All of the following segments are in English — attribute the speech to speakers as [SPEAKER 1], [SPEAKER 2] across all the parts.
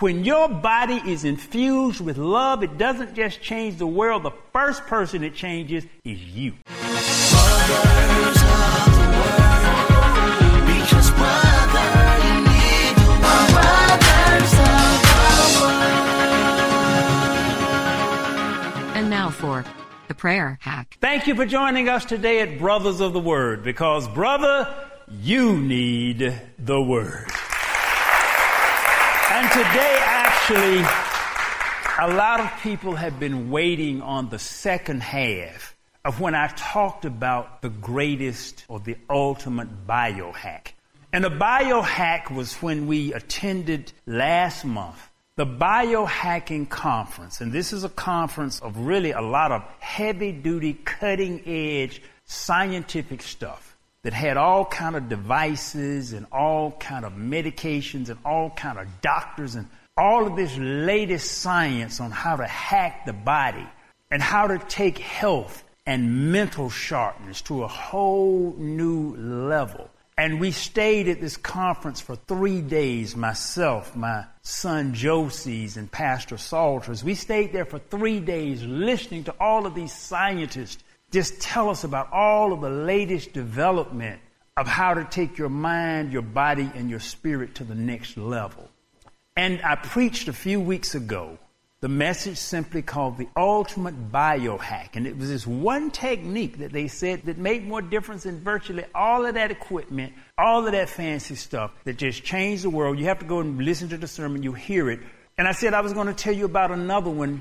[SPEAKER 1] When your body is infused with love, it doesn't just change the world. The first person it changes is you.
[SPEAKER 2] And now for the prayer hack.
[SPEAKER 1] Thank you for joining us today at Brothers of the Word because, brother, you need the Word. And today, actually, a lot of people have been waiting on the second half of when I talked about the greatest or the ultimate biohack. And the biohack was when we attended last month the biohacking conference. And this is a conference of really a lot of heavy duty, cutting edge scientific stuff that had all kind of devices and all kind of medications and all kind of doctors and all of this latest science on how to hack the body and how to take health and mental sharpness to a whole new level. And we stayed at this conference for three days, myself, my son Joseph, and Pastor Salters. We stayed there for three days listening to all of these scientists just tell us about all of the latest development of how to take your mind, your body, and your spirit to the next level. And I preached a few weeks ago the message simply called the ultimate biohack. And it was this one technique that they said that made more difference than virtually all of that equipment, all of that fancy stuff that just changed the world. You have to go and listen to the sermon, you hear it. And I said I was going to tell you about another one,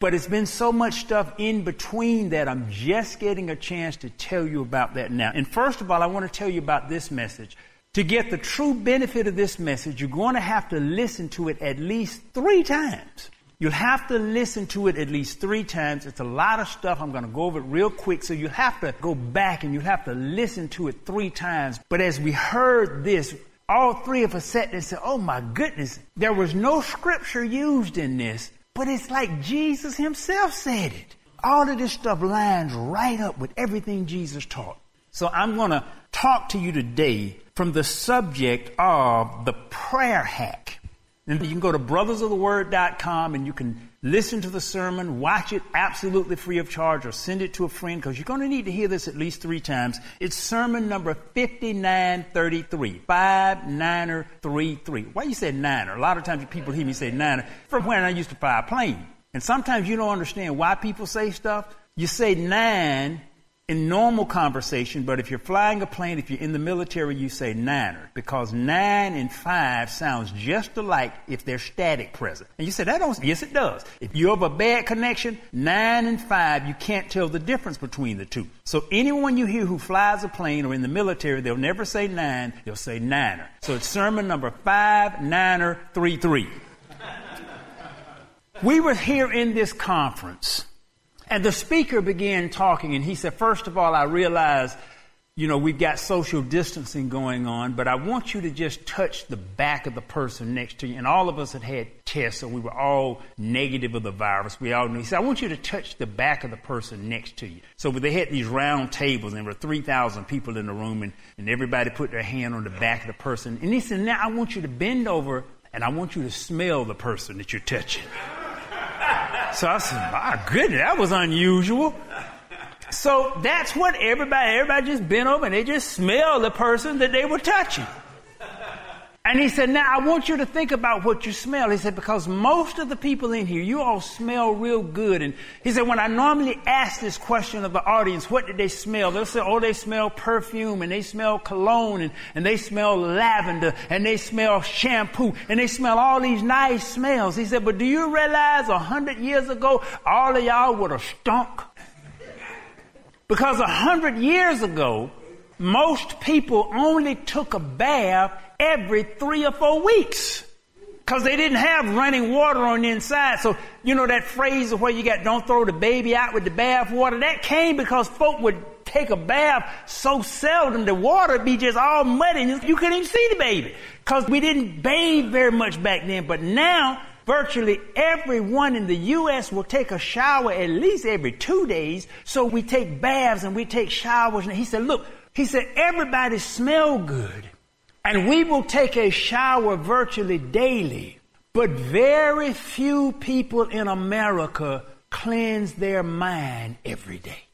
[SPEAKER 1] but it's been so much stuff in between that I'm just getting a chance to tell you about that now. And first of all, I want to tell you about this message. To get the true benefit of this message, you're going to have to listen to it at least three times. You'll have to listen to it at least three times. It's a lot of stuff. I'm going to go over it real quick. So you have to go back and you have to listen to it three times. But as we heard this, all three of us sat and said, Oh my goodness, there was no scripture used in this, but it's like Jesus himself said it. All of this stuff lines right up with everything Jesus taught. So I'm going to talk to you today from the subject of the prayer hack. And you can go to brothersoftheword.com and you can listen to the sermon, watch it absolutely free of charge, or send it to a friend because you're going to need to hear this at least three times. It's sermon number 5933, 5933. Why you say niner? A lot of times people hear me say niner from when I used to fly a plane. And sometimes you don't understand why people say stuff. You say nine in normal conversation, but if you're flying a plane, if you're in the military, you say niner because nine and five sounds just alike if they're static present. And you say that don't. Yes, it does. If you have a bad connection, nine and five, you can't tell the difference between the two. So anyone you hear who flies a plane or in the military, they'll never say nine. They'll say niner. So it's sermon number five niner three three. we were here in this conference and the speaker began talking, and he said, First of all, I realize, you know, we've got social distancing going on, but I want you to just touch the back of the person next to you. And all of us had had tests, so we were all negative of the virus. We all knew. He said, I want you to touch the back of the person next to you. So they had these round tables, and there were 3,000 people in the room, and, and everybody put their hand on the back of the person. And he said, Now I want you to bend over, and I want you to smell the person that you're touching. So I said, my goodness, that was unusual. So that's what everybody, everybody just bent over and they just smelled the person that they were touching. And he said, Now I want you to think about what you smell. He said, Because most of the people in here, you all smell real good. And he said, When I normally ask this question of the audience, what did they smell? They'll say, Oh, they smell perfume and they smell cologne and, and they smell lavender and they smell shampoo and they smell all these nice smells. He said, But do you realize a hundred years ago, all of y'all would have stunk? Because a hundred years ago, most people only took a bath every three or four weeks because they didn't have running water on the inside. So, you know, that phrase of where you got don't throw the baby out with the bath water, that came because folk would take a bath so seldom the water would be just all muddy and you couldn't even see the baby because we didn't bathe very much back then. But now, virtually everyone in the U.S. will take a shower at least every two days. So we take baths and we take showers. And he said, look, he said, everybody smell good. And we will take a shower virtually daily. But very few people in America cleanse their mind every day.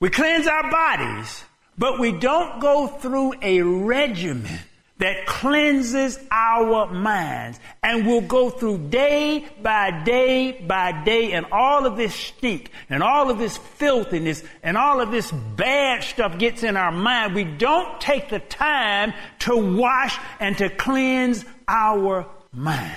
[SPEAKER 1] We cleanse our bodies, but we don't go through a regimen that cleanses our minds. And we'll go through day by day by day and all of this stink and all of this filthiness and all of this bad stuff gets in our mind. We don't take the time to wash and to cleanse our mind.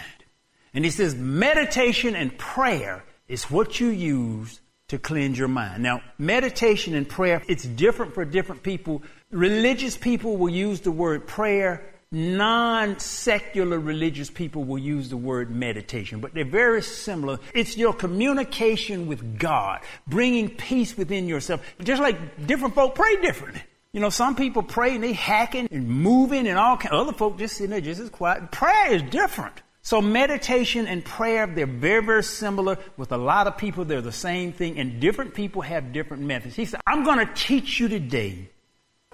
[SPEAKER 1] And he says meditation and prayer is what you use to cleanse your mind. Now, meditation and prayer, it's different for different people. Religious people will use the word prayer non secular religious people will use the word meditation, but they're very similar. It's your communication with God, bringing peace within yourself. Just like different folk pray differently. You know, some people pray and they hacking and moving and all kind. Other folk just sitting there just as quiet. Prayer is different. So meditation and prayer, they're very, very similar. With a lot of people, they're the same thing, and different people have different methods. He said, I'm going to teach you today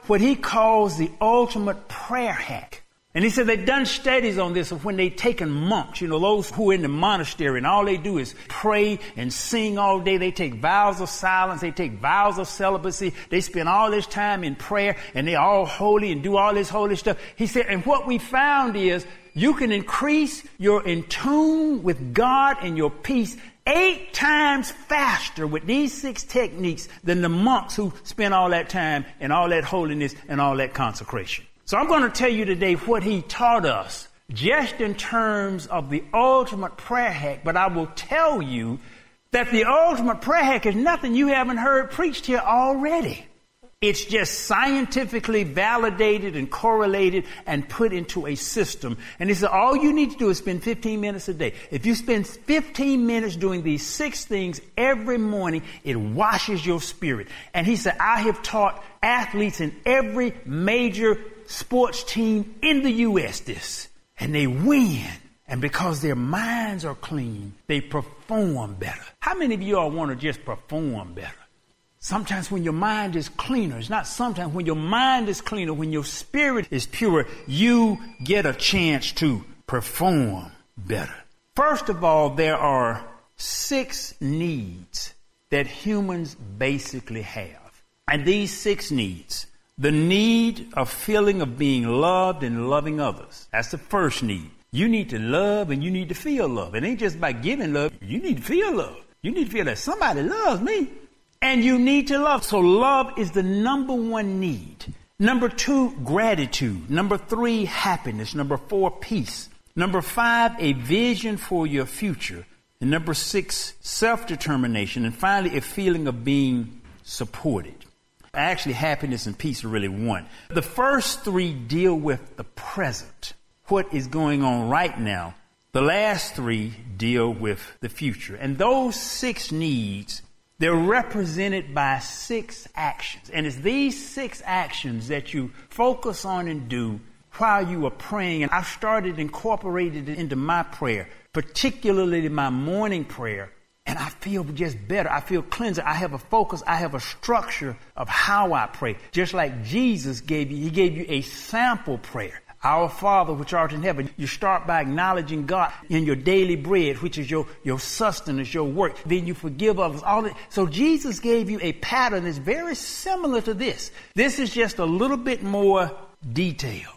[SPEAKER 1] what he calls the ultimate prayer hack. And he said they've done studies on this of when they've taken monks, you know, those who are in the monastery and all they do is pray and sing all day. They take vows of silence. They take vows of celibacy. They spend all this time in prayer and they're all holy and do all this holy stuff. He said, and what we found is you can increase your in tune with God and your peace eight times faster with these six techniques than the monks who spend all that time and all that holiness and all that consecration. So I'm going to tell you today what he taught us just in terms of the ultimate prayer hack, but I will tell you that the ultimate prayer hack is nothing you haven't heard preached here already. It's just scientifically validated and correlated and put into a system. And he said, all you need to do is spend 15 minutes a day. If you spend 15 minutes doing these six things every morning, it washes your spirit. And he said, I have taught athletes in every major sports team in the U.S. this, and they win. And because their minds are clean, they perform better. How many of you all want to just perform better? Sometimes when your mind is cleaner, it's not sometimes when your mind is cleaner, when your spirit is pure, you get a chance to perform better. First of all, there are six needs that humans basically have. And these six needs the need of feeling of being loved and loving others. That's the first need. You need to love and you need to feel love. It ain't just by giving love. You need to feel love. You need to feel that somebody loves me. And you need to love. So love is the number one need. Number two, gratitude. Number three, happiness. Number four, peace. Number five, a vision for your future. And number six, self-determination. And finally, a feeling of being supported. Actually, happiness and peace are really one. The first three deal with the present, what is going on right now. The last three deal with the future. And those six needs, they're represented by six actions. And it's these six actions that you focus on and do while you are praying. And I've started incorporating it into my prayer, particularly my morning prayer and I feel just better. I feel cleansed. I have a focus. I have a structure of how I pray. Just like Jesus gave you, He gave you a sample prayer. Our Father which art in heaven. You start by acknowledging God in your daily bread, which is your, your sustenance, your work. Then you forgive others. All that. So Jesus gave you a pattern that's very similar to this. This is just a little bit more detailed.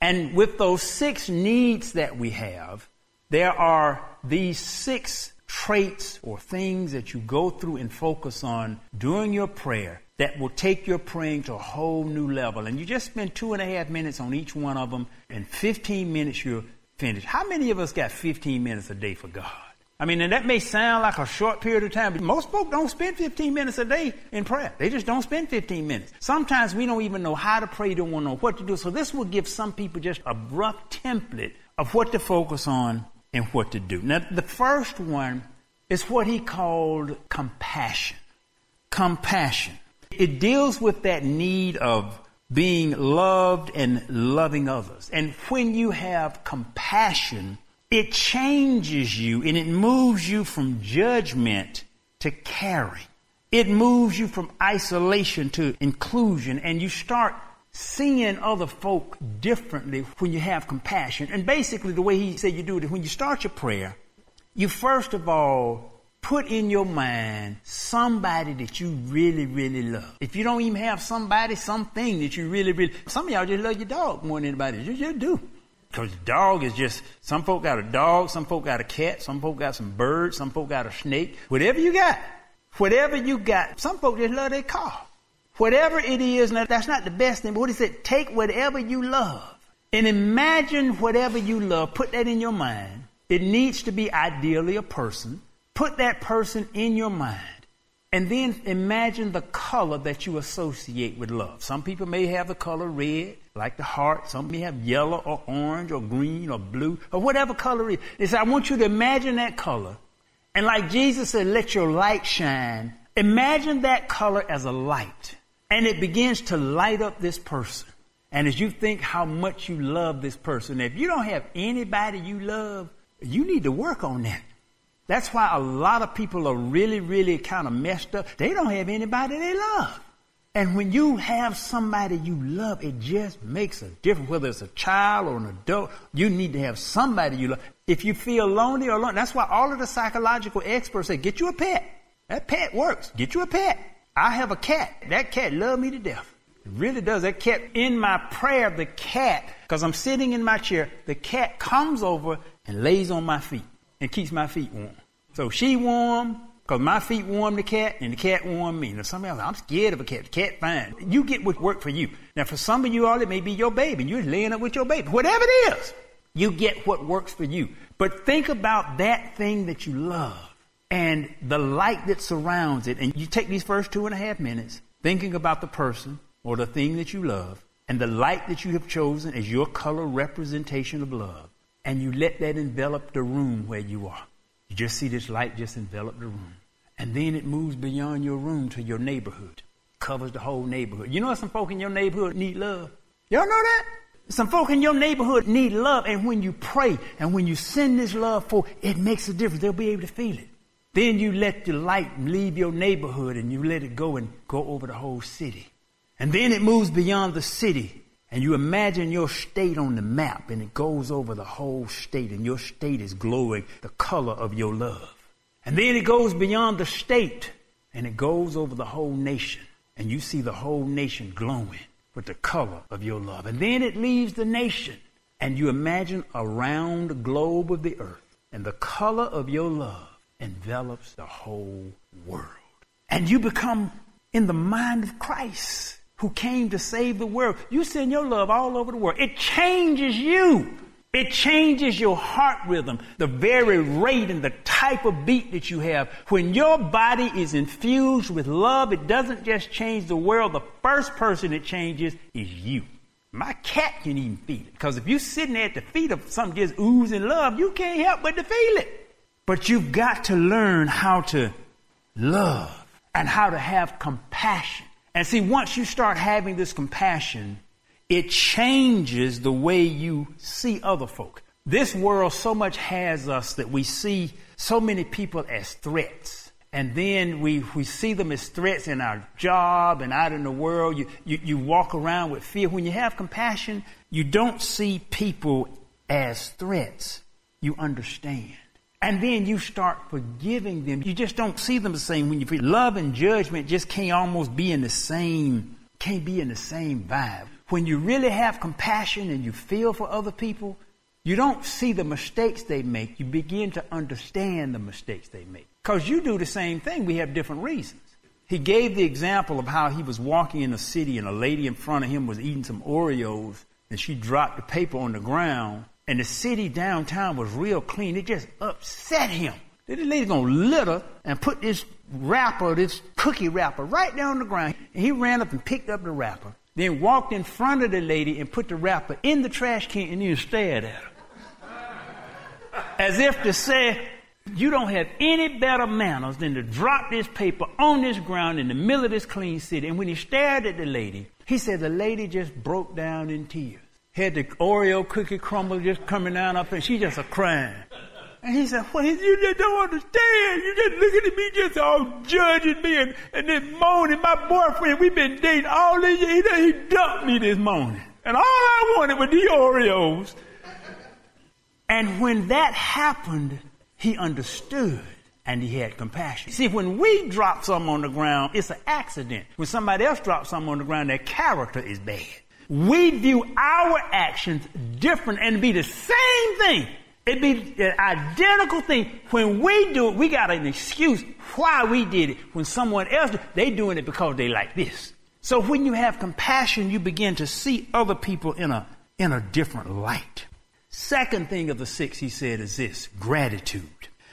[SPEAKER 1] And with those six needs that we have, there are these six traits or things that you go through and focus on during your prayer that will take your praying to a whole new level. And you just spend two and a half minutes on each one of them, and 15 minutes you're finished. How many of us got 15 minutes a day for God? I mean, and that may sound like a short period of time, but most folk don't spend 15 minutes a day in prayer. They just don't spend 15 minutes. Sometimes we don't even know how to pray, don't want to know what to do. So this will give some people just a rough template of what to focus on and what to do. Now, the first one is what he called compassion. Compassion. It deals with that need of being loved and loving others. And when you have compassion, it changes you and it moves you from judgment to caring. It moves you from isolation to inclusion and you start seeing other folk differently when you have compassion. And basically, the way he said you do it is when you start your prayer, you first of all put in your mind somebody that you really, really love. If you don't even have somebody, something that you really, really, some of y'all just love your dog more than anybody. You just do. Because dog is just, some folk got a dog, some folk got a cat, some folk got some birds, some folk got a snake. Whatever you got, whatever you got, some folk just love their car. Whatever it is, now that's not the best thing, but what he said, take whatever you love and imagine whatever you love, put that in your mind. It needs to be ideally a person. Put that person in your mind. And then imagine the color that you associate with love. Some people may have the color red, like the heart. Some may have yellow or orange or green or blue or whatever color it is. I want you to imagine that color. And like Jesus said, let your light shine. Imagine that color as a light. And it begins to light up this person. And as you think how much you love this person, if you don't have anybody you love, you need to work on that. That's why a lot of people are really, really kind of messed up. They don't have anybody they love. And when you have somebody you love, it just makes a difference. Whether it's a child or an adult, you need to have somebody you love. If you feel lonely or alone, that's why all of the psychological experts say, get you a pet. That pet works. Get you a pet. I have a cat. That cat loves me to death. It really does. That cat, in my prayer, the cat, because I'm sitting in my chair, the cat comes over and lays on my feet and keeps my feet warm. So she warm, because my feet warm the cat and the cat warm me. Now somebody else, I'm scared of a cat. The cat fine. You get what work for you. Now for some of you all, it may be your baby you're laying up with your baby. Whatever it is, you get what works for you. But think about that thing that you love and the light that surrounds it. And you take these first two and a half minutes thinking about the person or the thing that you love and the light that you have chosen as your color representation of love and you let that envelop the room where you are. You just see this light just envelop the room. And then it moves beyond your room to your neighborhood, covers the whole neighborhood. You know some folk in your neighborhood need love? Y'all know that? Some folk in your neighborhood need love, and when you pray and when you send this love for, it makes a difference. They'll be able to feel it. Then you let the light leave your neighborhood and you let it go and go over the whole city. And then it moves beyond the city and you imagine your state on the map and it goes over the whole state and your state is glowing the color of your love. And then it goes beyond the state and it goes over the whole nation and you see the whole nation glowing with the color of your love. And then it leaves the nation and you imagine a round globe of the earth and the color of your love envelops the whole world. And you become in the mind of Christ who came to save the world. You send your love all over the world. It changes you. It changes your heart rhythm, the very rate and the type of beat that you have. When your body is infused with love, it doesn't just change the world. The first person it changes is you. My cat can even feel it. Because if you're sitting there at the feet of something just oozing love, you can't help but to feel it. But you've got to learn how to love and how to have compassion and see, once you start having this compassion, it changes the way you see other folk. This world so much has us that we see so many people as threats. And then we, we see them as threats in our job and out in the world. You, you, you walk around with fear. When you have compassion, you don't see people as threats. You understand. And then you start forgiving them. You just don't see them the same when you feel love and judgment just can't almost be in the same, can't be in the same vibe. When you really have compassion and you feel for other people, you don't see the mistakes they make. You begin to understand the mistakes they make. Because you do the same thing. We have different reasons. He gave the example of how he was walking in a city and a lady in front of him was eating some Oreos and she dropped the paper on the ground and the city downtown was real clean. It just upset him. This lady gonna litter and put this wrapper, this cookie wrapper, right down on the ground. And he ran up and picked up the wrapper, then walked in front of the lady and put the wrapper in the trash can and then stared at her. As if to say, you don't have any better manners than to drop this paper on this ground in the middle of this clean city. And when he stared at the lady, he said the lady just broke down in tears had the Oreo cookie crumble just coming down up and she just a crying. And he said, well, you just don't understand. You just looking at me just all judging me and, and then moaning. My boyfriend, we've been dating all these years. He, he dumped me this morning. And all I wanted was the Oreos. And when that happened, he understood and he had compassion. See, when we drop something on the ground, it's an accident. When somebody else drops something on the ground, their character is bad. We view our actions different and be the same thing. It'd be an identical thing. When we do it, we got an excuse why we did it. When someone else, they doing it because they like this. So when you have compassion, you begin to see other people in a, in a different light. Second thing of the six he said is this, gratitude.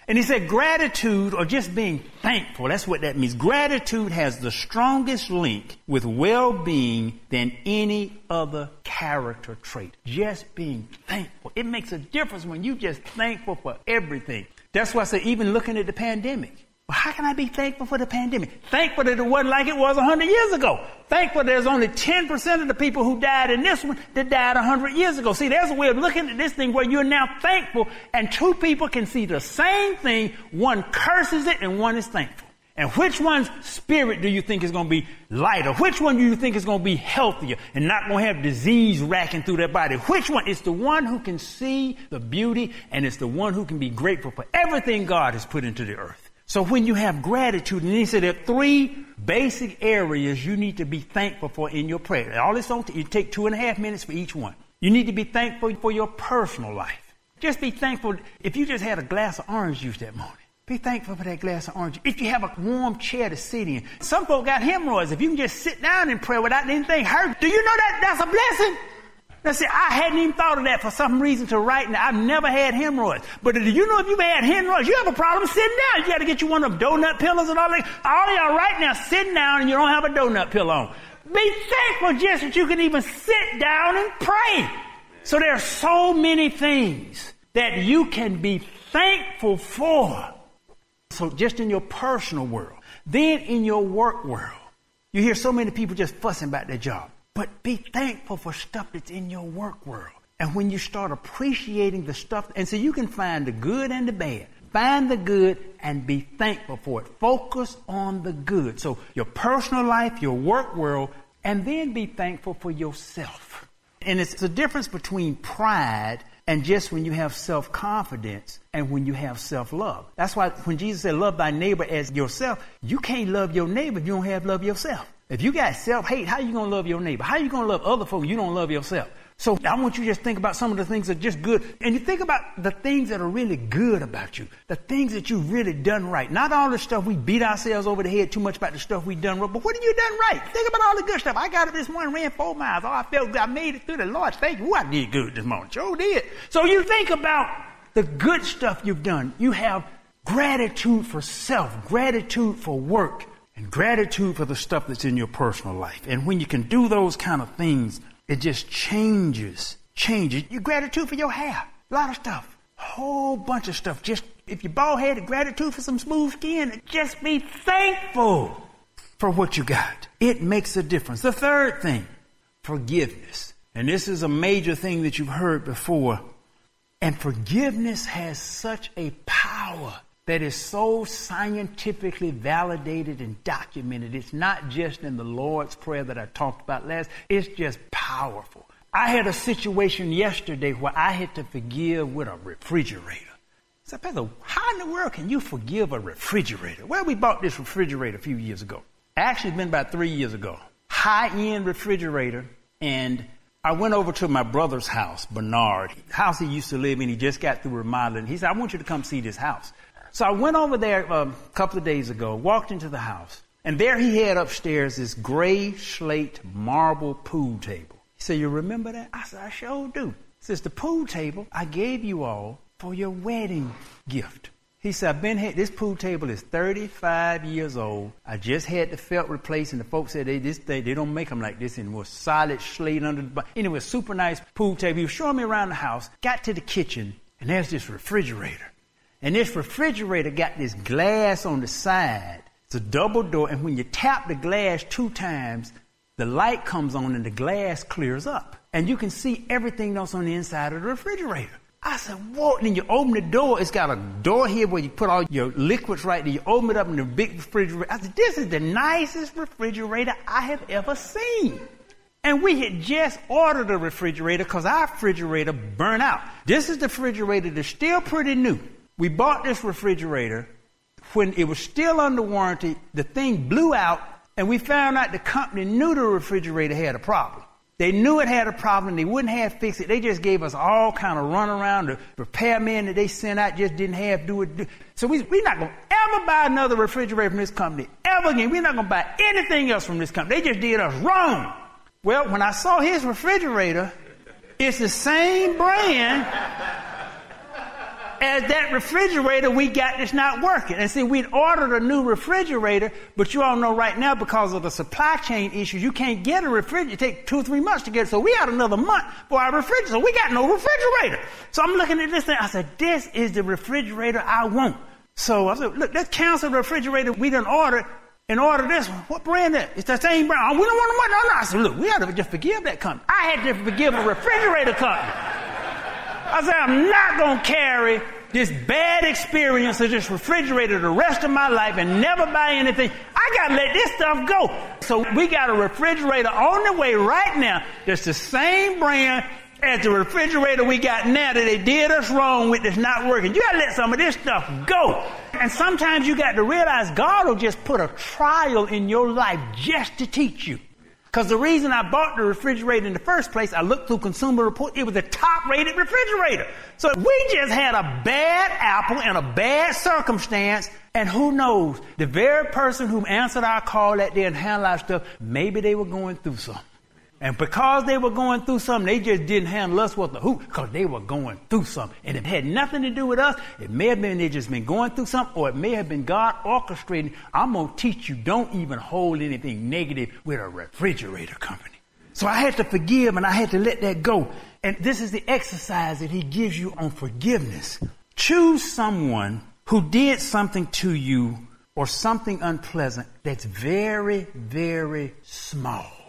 [SPEAKER 1] And he said gratitude or just being thankful, that's what that means. Gratitude has the strongest link with well-being than any other character trait. Just being thankful. It makes a difference when you just thankful for everything. That's why I say even looking at the pandemic. How can I be thankful for the pandemic? Thankful that it wasn't like it was 100 years ago. Thankful there's only 10% of the people who died in this one that died 100 years ago. See, there's a way of looking at this thing where you're now thankful and two people can see the same thing. One curses it and one is thankful. And which one's spirit do you think is going to be lighter? Which one do you think is going to be healthier and not going to have disease racking through their body? Which one? It's the one who can see the beauty and it's the one who can be grateful for everything God has put into the earth. So when you have gratitude, and he said there are three basic areas you need to be thankful for in your prayer. All this on, you take two and a half minutes for each one. You need to be thankful for your personal life. Just be thankful if you just had a glass of orange juice that morning. Be thankful for that glass of orange. If you have a warm chair to sit in. Some folk got hemorrhoids. If you can just sit down and pray without anything hurt, do you know that that's a blessing? Now see, I hadn't even thought of that for some reason to write now. I've never had hemorrhoids. But do you know if you've had hemorrhoids, you have a problem sitting down. You got to get you one of them donut pillows and all that. All y'all right now sitting down and you don't have a donut pillow on. Be thankful just that you can even sit down and pray. So there are so many things that you can be thankful for. So just in your personal world, then in your work world, you hear so many people just fussing about their job. But be thankful for stuff that's in your work world. And when you start appreciating the stuff, and so you can find the good and the bad. Find the good and be thankful for it. Focus on the good. So your personal life, your work world, and then be thankful for yourself. And it's the difference between pride and just when you have self confidence and when you have self love. That's why when Jesus said, Love thy neighbor as yourself, you can't love your neighbor if you don't have love yourself. If you got self-hate, how you going to love your neighbor? How you going to love other folks you don't love yourself? So I want you to just think about some of the things that are just good. And you think about the things that are really good about you. The things that you've really done right. Not all the stuff we beat ourselves over the head too much about the stuff we've done wrong. But what have you done right? Think about all the good stuff. I got up this morning, ran four miles. Oh, I felt good. I made it through the Lord. Thank you. Ooh, I did good this morning. Sure did. So you think about the good stuff you've done. You have gratitude for self, gratitude for work, and gratitude for the stuff that's in your personal life. And when you can do those kind of things, it just changes, changes. Your gratitude for your hair, a lot of stuff, whole bunch of stuff. Just if you're bald headed, gratitude for some smooth skin. Just be thankful for what you got. It makes a difference. The third thing, forgiveness. And this is a major thing that you've heard before. And forgiveness has such a power that is so scientifically validated and documented. It's not just in the Lord's Prayer that I talked about last, it's just powerful. I had a situation yesterday where I had to forgive with a refrigerator. So, Pastor, how in the world can you forgive a refrigerator? Well, we bought this refrigerator a few years ago. Actually, it's been about three years ago. High end refrigerator. And I went over to my brother's house, Bernard, house he used to live in. He just got through remodeling. He said, I want you to come see this house. So I went over there um, a couple of days ago, walked into the house, and there he had upstairs this gray slate marble pool table. He said, You remember that? I said, I sure do. He says, The pool table I gave you all for your wedding gift. He said, I've been here. This pool table is 35 years old. I just had the felt replaced, and the folks said they this they, they don't make them like this anymore. Solid slate under the. bottom. Anyway, super nice pool table. He was showing me around the house. Got to the kitchen, and there's this refrigerator. And this refrigerator got this glass on the side. It's a double door, and when you tap the glass two times, the light comes on and the glass clears up. And you can see everything else on the inside of the refrigerator. I said, whoa. And then you open the door. It's got a door here where you put all your liquids right there. You open it up in the big refrigerator. I said, this is the nicest refrigerator I have ever seen. And we had just ordered a refrigerator because our refrigerator burned out. This is the refrigerator that's still pretty new. We bought this refrigerator when it was still under warranty. The thing blew out, and we found out the company knew the refrigerator had a problem. They knew it had a problem. And they wouldn't have fixed it. They just gave us all kind of run around. The repairmen that they sent out just didn't have do it. So we, we're not going to ever buy another refrigerator from this company ever again. We're not going to buy anything else from this company. They just did us wrong. Well, when I saw his refrigerator, it's the same brand as that refrigerator we got that's not working. And see, we'd ordered a new refrigerator, but you all know right now because of the supply chain issues, you can't get a refrigerator. It takes two or three months to get it. So we had another month for our refrigerator. So we got no refrigerator. So I'm looking at this thing. I said, this is the refrigerator I want. So I said, look, let's cancel the refrigerator we didn't order and order this one. What brand is that? It's the same brand. Oh, we don't want money. No, no. I said, look, we had to just forgive that company. I had to forgive a refrigerator company. I said, I'm not going to carry this bad experience of this refrigerator the rest of my life and never buy anything. I got to let this stuff go. So we got a refrigerator on the way right now that's the same brand as the refrigerator we got now that they did us wrong with that's not working. You got to let some of this stuff go. And sometimes you got to realize God will just put a trial in your life just to teach you. Because the reason I bought the refrigerator in the first place, I looked through Consumer Report, it was a top rated refrigerator. So we just had a bad apple and a bad circumstance, and who knows, the very person who answered our call that day and handled our stuff, maybe they were going through something. And because they were going through something, they just didn't handle us with the who, because they were going through something. And it had nothing to do with us. It may have been they just been going through something, or it may have been God orchestrating. I'm going to teach you don't even hold anything negative with a refrigerator company. So I had to forgive and I had to let that go. And this is the exercise that he gives you on forgiveness. Choose someone who did something to you or something unpleasant that's very, very small.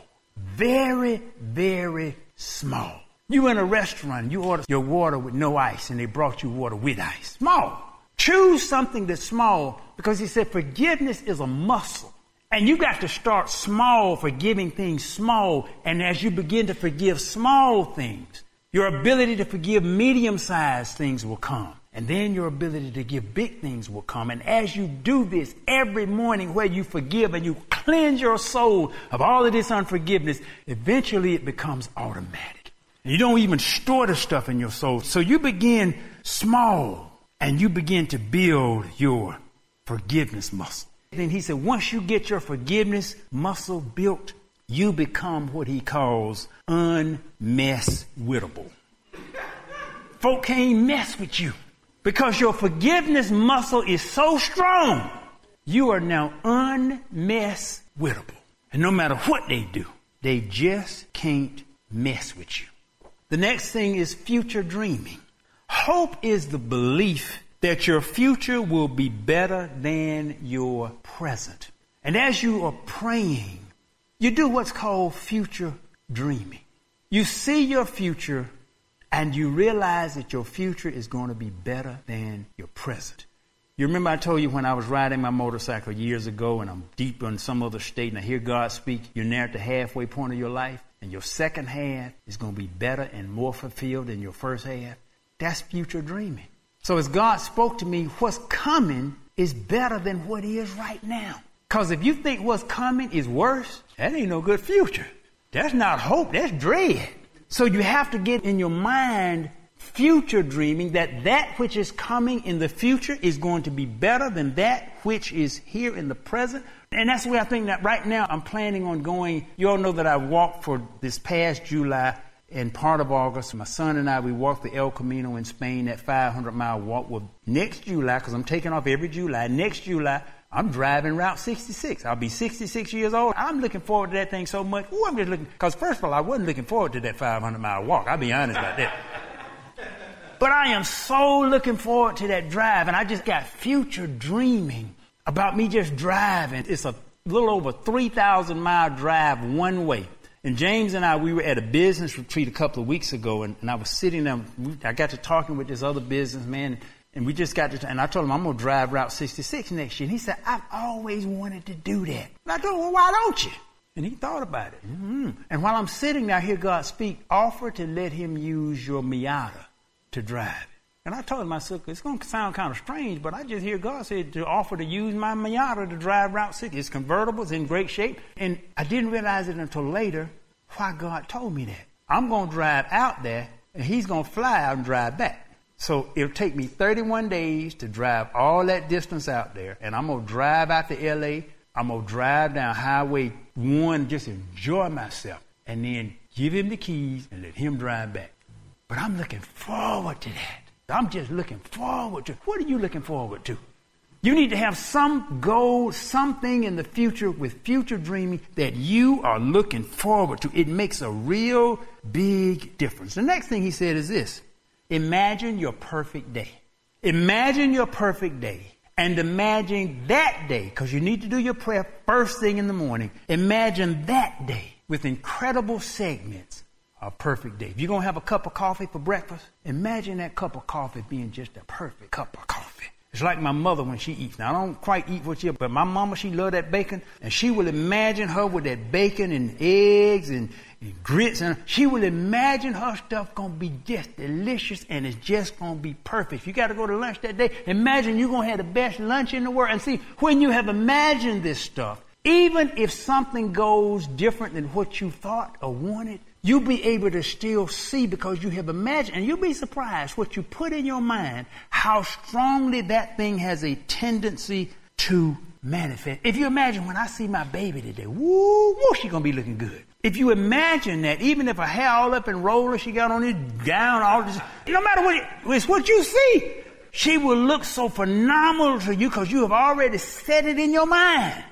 [SPEAKER 1] Very, very small. You in a restaurant, you order your water with no ice, and they brought you water with ice. Small. Choose something that's small because he said forgiveness is a muscle. And you got to start small, forgiving things small. And as you begin to forgive small things, your ability to forgive medium sized things will come. And then your ability to give big things will come. And as you do this every morning where you forgive and you cleanse your soul of all of this unforgiveness, eventually it becomes automatic. You don't even store the stuff in your soul. So you begin small and you begin to build your forgiveness muscle. Then he said, once you get your forgiveness muscle built, you become what he calls unmesswittable. Folk can't mess with you. Because your forgiveness muscle is so strong, you are now unmesswittable. And no matter what they do, they just can't mess with you. The next thing is future dreaming. Hope is the belief that your future will be better than your present. And as you are praying, you do what's called future dreaming. You see your future and you realize that your future is going to be better than your present. You remember I told you when I was riding my motorcycle years ago and I'm deep in some other state and I hear God speak, you're near at the halfway point of your life and your second half is going to be better and more fulfilled than your first half. That's future dreaming. So as God spoke to me, what's coming is better than what is right now. Because if you think what's coming is worse, that ain't no good future. That's not hope, that's dread. So you have to get in your mind future dreaming that that which is coming in the future is going to be better than that which is here in the present. And that's the way I think that right now I'm planning on going. You all know that I walked for this past July and part of August. My son and I, we walked the El Camino in Spain, that 500 mile walk. Well, next July, because I'm taking off every July, next July, I'm driving Route 66. I'll be 66 years old. I'm looking forward to that thing so much. Ooh, I'm just looking, because first of all, I wasn't looking forward to that 500 mile walk. I'll be honest about that. But I am so looking forward to that drive, and I just got future dreaming about me just driving. It's a little over 3,000 mile drive one way. And James and I, we were at a business retreat a couple of weeks ago, and, and I was sitting there. I got to talking with this other businessman, and we just got to, and I told him I'm going to drive Route 66 next year. And he said, I've always wanted to do that. And I told him, well, why don't you? And he thought about it. Mm-hmm. And while I'm sitting there, I hear God speak, offer to let him use your Miata to drive. And I told him, I said, it's going to sound kind of strange, but I just hear God say to offer to use my Miata to drive Route 6. It's convertible, it's in great shape. And I didn't realize it until later why God told me that. I'm going to drive out there, and he's going to fly out and drive back. So it'll take me 31 days to drive all that distance out there, and I'm going to drive out to LA. I'm going to drive down Highway 1, just enjoy myself, and then give him the keys and let him drive back. But I'm looking forward to that. I'm just looking forward to. What are you looking forward to? You need to have some goal, something in the future with future dreaming that you are looking forward to. It makes a real big difference. The next thing he said is this Imagine your perfect day. Imagine your perfect day and imagine that day, because you need to do your prayer first thing in the morning. Imagine that day with incredible segments a perfect day. If you're going to have a cup of coffee for breakfast, imagine that cup of coffee being just a perfect cup of coffee. It's like my mother when she eats. Now, I don't quite eat what she, but my mama, she loved that bacon, and she will imagine her with that bacon and eggs and, and grits, and she will imagine her stuff gonna be just delicious, and it's just gonna be perfect. If you got to go to lunch that day, imagine you're gonna have the best lunch in the world. And see, when you have imagined this stuff, even if something goes different than what you thought or wanted, you'll be able to still see because you have imagined, and you'll be surprised what you put in your mind, how strongly that thing has a tendency to manifest. If you imagine when I see my baby today, woo, woo, she gonna be looking good. If you imagine that, even if her hair all up and rolling, she got on this gown, all this, no matter what, it, it's what you see. She will look so phenomenal to you because you have already set it in your mind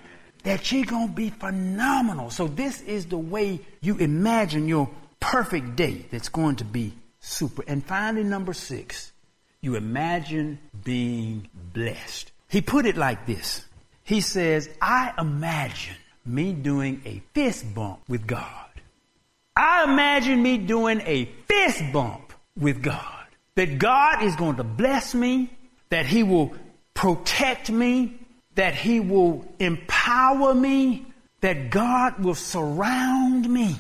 [SPEAKER 1] that she's going to be phenomenal. So this is the way you imagine your perfect day that's going to be super. And finally, number six, you imagine being blessed. He put it like this. He says, I imagine me doing a fist bump with God. I imagine me doing a fist bump with God. That God is going to bless me, that He will protect me, that He will empower me, that God will surround me.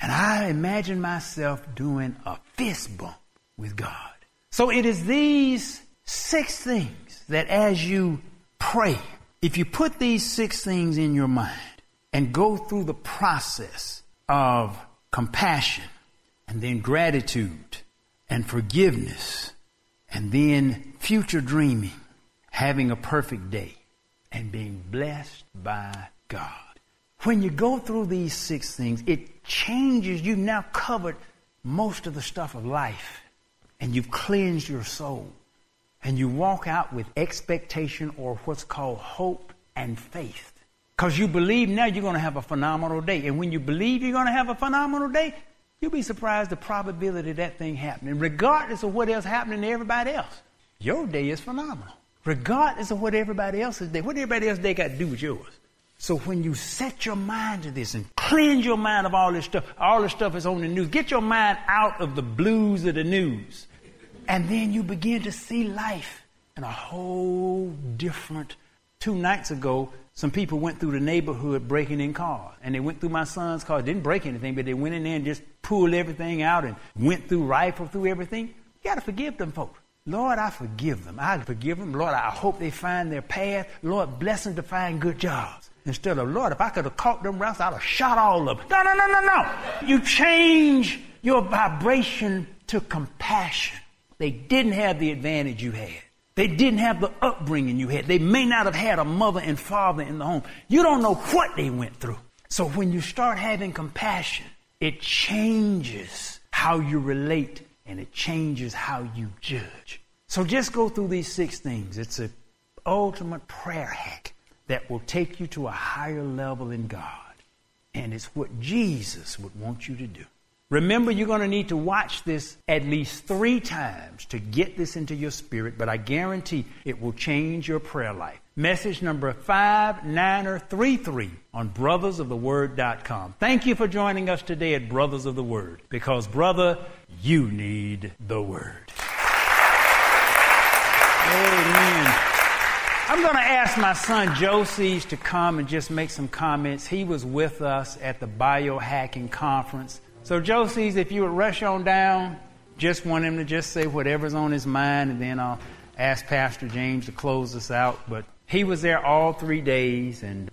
[SPEAKER 1] And I imagine myself doing a fist bump with God. So it is these six things that as you pray, if you put these six things in your mind and go through the process of compassion and then gratitude and forgiveness and then future dreaming, having a perfect day, and being blessed by God. When you go through these six things, it changes. You've now covered most of the stuff of life and you've cleansed your soul. And you walk out with expectation or what's called hope and faith. Because you believe now you're going to have a phenomenal day. And when you believe you're going to have a phenomenal day, you'll be surprised the probability of that thing happening, regardless of what else happening to everybody else. Your day is phenomenal regardless of what everybody else is doing. what everybody else they got to do with yours. So when you set your mind to this and cleanse your mind of all this stuff, all this stuff is on the news. Get your mind out of the blues of the news. And then you begin to see life in a whole different. Two nights ago, some people went through the neighborhood breaking in cars. And they went through my son's car. Didn't break anything, but they went in there and just pulled everything out and went through, rifled through everything. You got to forgive them folks. Lord, I forgive them. I forgive them. Lord, I hope they find their path. Lord, bless them to find good jobs. Instead of, Lord, if I could have caught them rats, I'd have shot all of them. No, no, no, no, no. You change your vibration to compassion. They didn't have the advantage you had. They didn't have the upbringing you had. They may not have had a mother and father in the home. You don't know what they went through. So when you start having compassion, it changes how you relate and it changes how you judge. So just go through these six things. It's an ultimate prayer hack that will take you to a higher level in God. And it's what Jesus would want you to do. Remember, you're going to need to watch this at least three times to get this into your spirit, but I guarantee it will change your prayer life. Message number 5933 on brothersoftheword.com. Thank you for joining us today at Brothers of the Word, because, brother, you need the Word. Amen. I'm going to ask my son Joseph to come and just make some comments. He was with us at the biohacking conference. So, Joseph, if you would rush on down, just want him to just say whatever's on his mind, and then I'll ask Pastor James to close us out. But he was there all three days, and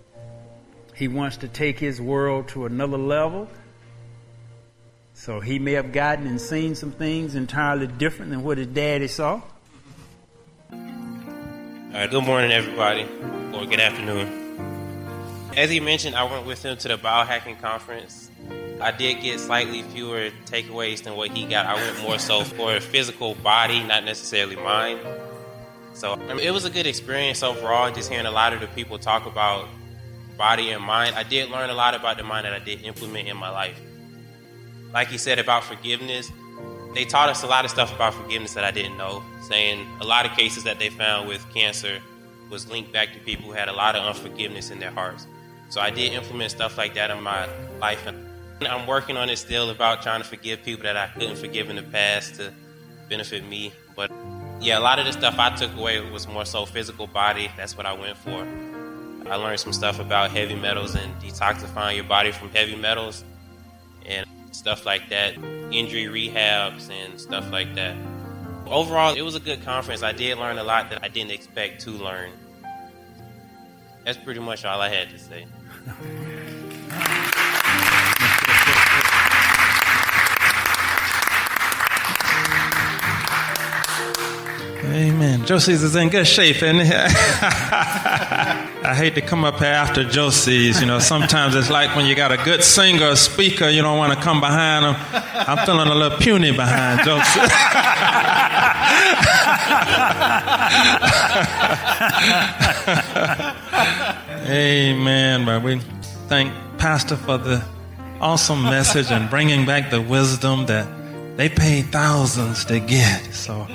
[SPEAKER 1] he wants to take his world to another level. So he may have gotten and seen some things entirely different than what his daddy saw.
[SPEAKER 3] All right, good morning, everybody, or good afternoon. As he mentioned, I went with him to the biohacking conference. I did get slightly fewer takeaways than what he got. I went more so for a physical body, not necessarily mind. So I mean, it was a good experience overall, just hearing a lot of the people talk about body and mind. I did learn a lot about the mind that I did implement in my life. Like he said about forgiveness, they taught us a lot of stuff about forgiveness that I didn't know, saying a lot of cases that they found with cancer was linked back to people who had a lot of unforgiveness in their hearts. So I did implement stuff like that in my life. I'm working on it still about trying to forgive people that I couldn't forgive in the past to benefit me. But yeah, a lot of the stuff I took away was more so physical body. That's what I went for. I learned some stuff about heavy metals and detoxifying your body from heavy metals and stuff like that, injury rehabs and stuff like that. Overall, it was a good conference. I did learn a lot that I didn't expect to learn. That's pretty much all I had to say.
[SPEAKER 4] Amen. Joseph's is in good shape, and I hate to come up here after Joseph's. You know, sometimes it's like when you got a good singer or speaker, you don't want to come behind them. I'm feeling a little puny behind Josie. Amen. But we thank Pastor for the awesome message and bringing back the wisdom that they paid thousands to get. So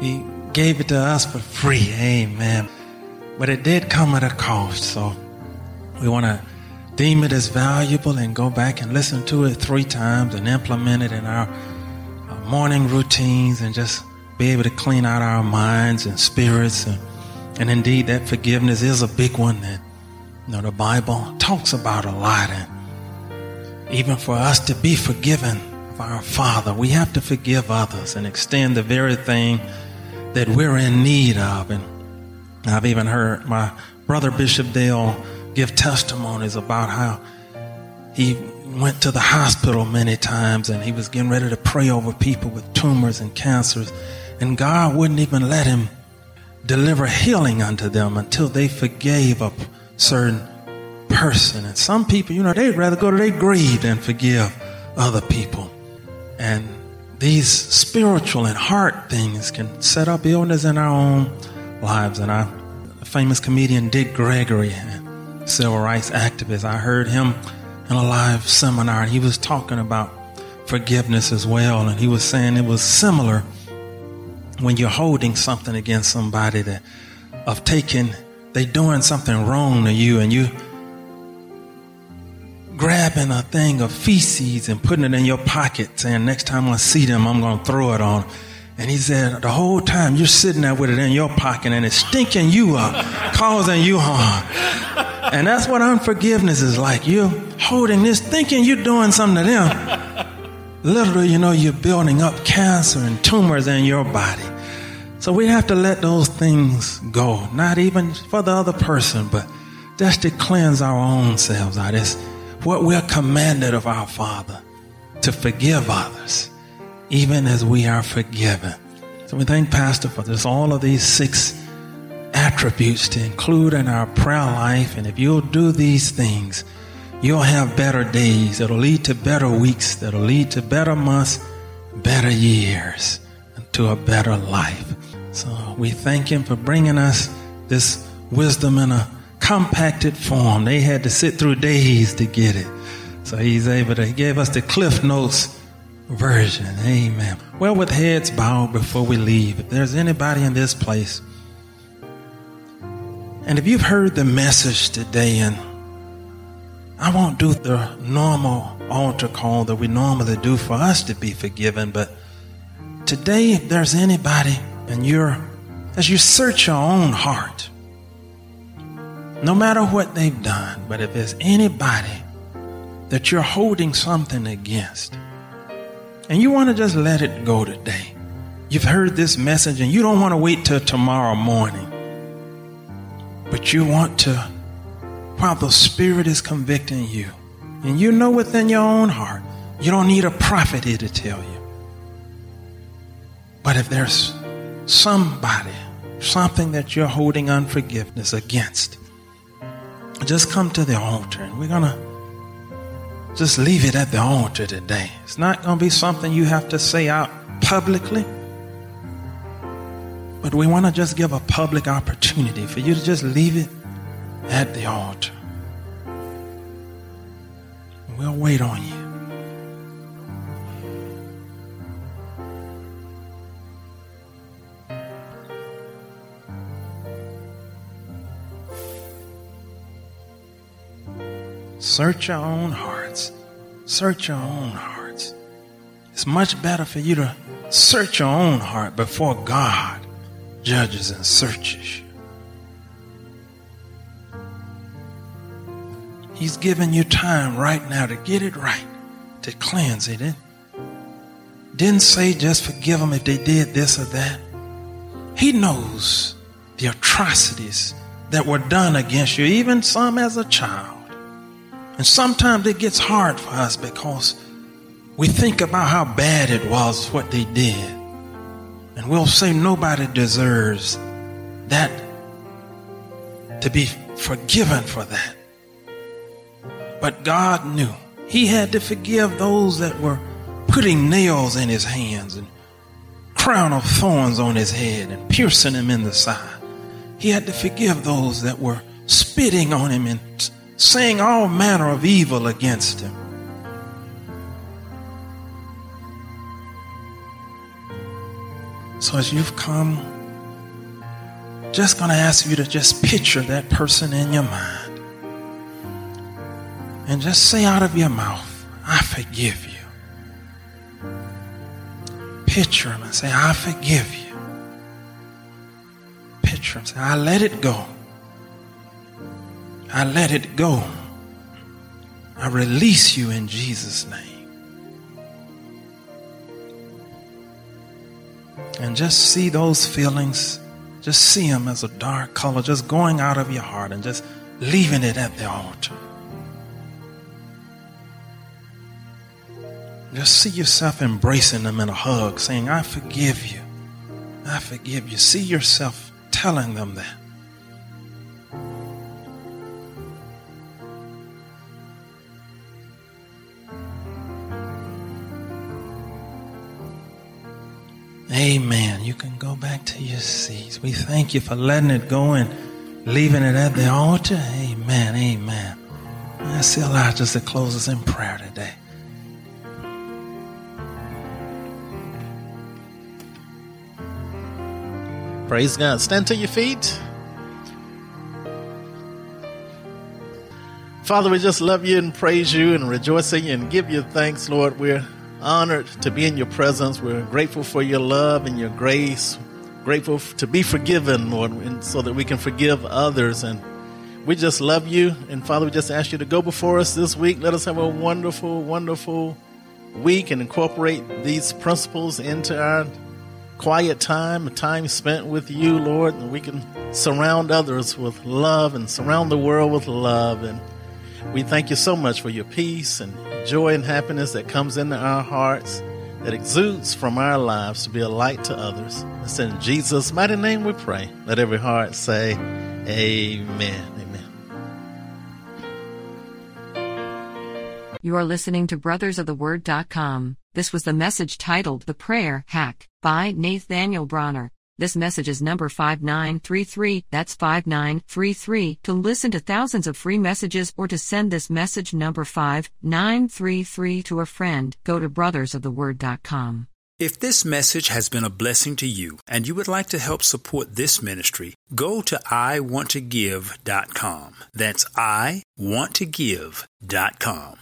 [SPEAKER 4] he gave it to us for free. Amen. But it did come at a cost. So we want to deem it as valuable and go back and listen to it three times and implement it in our, morning routines and just be able to clean out our minds and spirits. And, and indeed, that forgiveness is a big one that you know, the Bible talks about a lot. And even for us to be forgiven of our Father, we have to forgive others and extend the very thing that we're in need of. And I've even heard my brother Bishop Dale give testimonies about how he went to the hospital many times and he was getting ready to pray over people with tumors and cancers. And God wouldn't even let him deliver healing unto them until they forgave a certain person. And some people, you know, they'd rather go to their grave than forgive other people. And these spiritual and heart things can set up illness in our own lives. And our famous comedian Dick Gregory, civil rights activist, I heard him in a live seminar, he was talking about forgiveness as well. And he was saying it was similar when you're holding something against somebody that of taking they doing something wrong to you and you grabbing a thing of feces and putting it in your pocket, saying, Next time I see them, I'm going to throw it on. And he said, The whole time you're sitting there with it in your pocket and it's stinking you up, causing you harm. And that's what unforgiveness is like. You're holding this, thinking you're doing something to them. Literally, you know, you're building up cancer and tumors in your body. So we have to let those things go, not even for the other person, but just to cleanse our own selves out. It's, what we're commanded of our Father to forgive others, even as we are forgiven. So we thank Pastor for this, all of these six attributes to include in our prayer life. And if you'll do these things, you'll have better days. It'll lead to better weeks. That'll lead to better months, better years, and to a better life. So we thank Him for bringing us this wisdom in a compacted form. They had to sit through days to get it. So he's able to, he gave us the cliff notes version. Amen. Well, with heads bowed before we leave, if there's anybody in this place, and if you've heard the message today, and I won't do the normal altar call that we normally do for us to be forgiven, but today, if there's anybody and you're, as you search your own heart, no matter what they've done, but if there's anybody that you're holding something against, and you want to just let it go today, you've heard this message and you don't want to wait till tomorrow morning, but you want to, while the Spirit is convicting you, and you know within your own heart, you don't need a prophet here to tell you. But if there's somebody, something that you're holding unforgiveness against, just come to the altar and we're going to just leave it at the altar today. It's not going to be something you have to say out publicly, but we want to just give a public opportunity for you to just leave it at the altar. We'll wait on you. Search your own hearts. Search your own hearts. It's much better for you to search your own heart before God judges and searches you. He's giving you time right now to get it right, to cleanse it. It didn't say just forgive them if they did this or that. He knows the atrocities that were done against you, even some as a child. And sometimes it gets hard for us because we think about how bad it was what they did. And we'll say nobody deserves that to be forgiven for that. But God knew He had to forgive those that were putting nails in His hands and crown of thorns on His head and piercing Him in the side. He had to forgive those that were spitting on Him and saying all manner of evil against Him. So as you've come, just going to ask you to just picture that person in your mind and just say out of your mouth, I forgive you. Picture him and say, I forgive you. Picture him, and say, I let it go. I let it go. I release you in Jesus' name. And just see those feelings, just see them as a dark color, just going out of your heart and just leaving it at the altar. Just see yourself embracing them in a hug, saying, I forgive you. I forgive you. See yourself telling them that. Amen. You can go back to your seats. We thank you for letting it go and leaving it at the altar. Amen. Amen. I see Allah just to close us in prayer today.
[SPEAKER 5] Praise God. Stand to your feet. Father, we just love you and praise you and rejoice in you and give you thanks, Lord. We're honored to be in your presence. We're grateful for your love and your grace. Grateful to be forgiven, Lord, and so that we can forgive others. And we just love you. And Father, we just ask you to go before us this week. Let us have a wonderful, wonderful week and incorporate these principles into our quiet time, time spent with you, Lord, and we can surround others with love and surround the world with love. And we thank you so much for your peace and joy and happiness that comes into our hearts, that exudes from our lives to be a light to others. It's in Jesus' mighty name we pray. Let every heart say, Amen. Amen.
[SPEAKER 2] You are listening to brothersoftheword.com. This was the message titled The Prayer Hack by Nathaniel Bronner. This message is number 5933. That's 5933. To listen to thousands of free messages or to send this message number 5933 to a friend, go to brothersoftheword.com.
[SPEAKER 1] If this message has been a blessing to you and you would like to help support this ministry, go to iwanttogive.com. That's iwanttogive.com.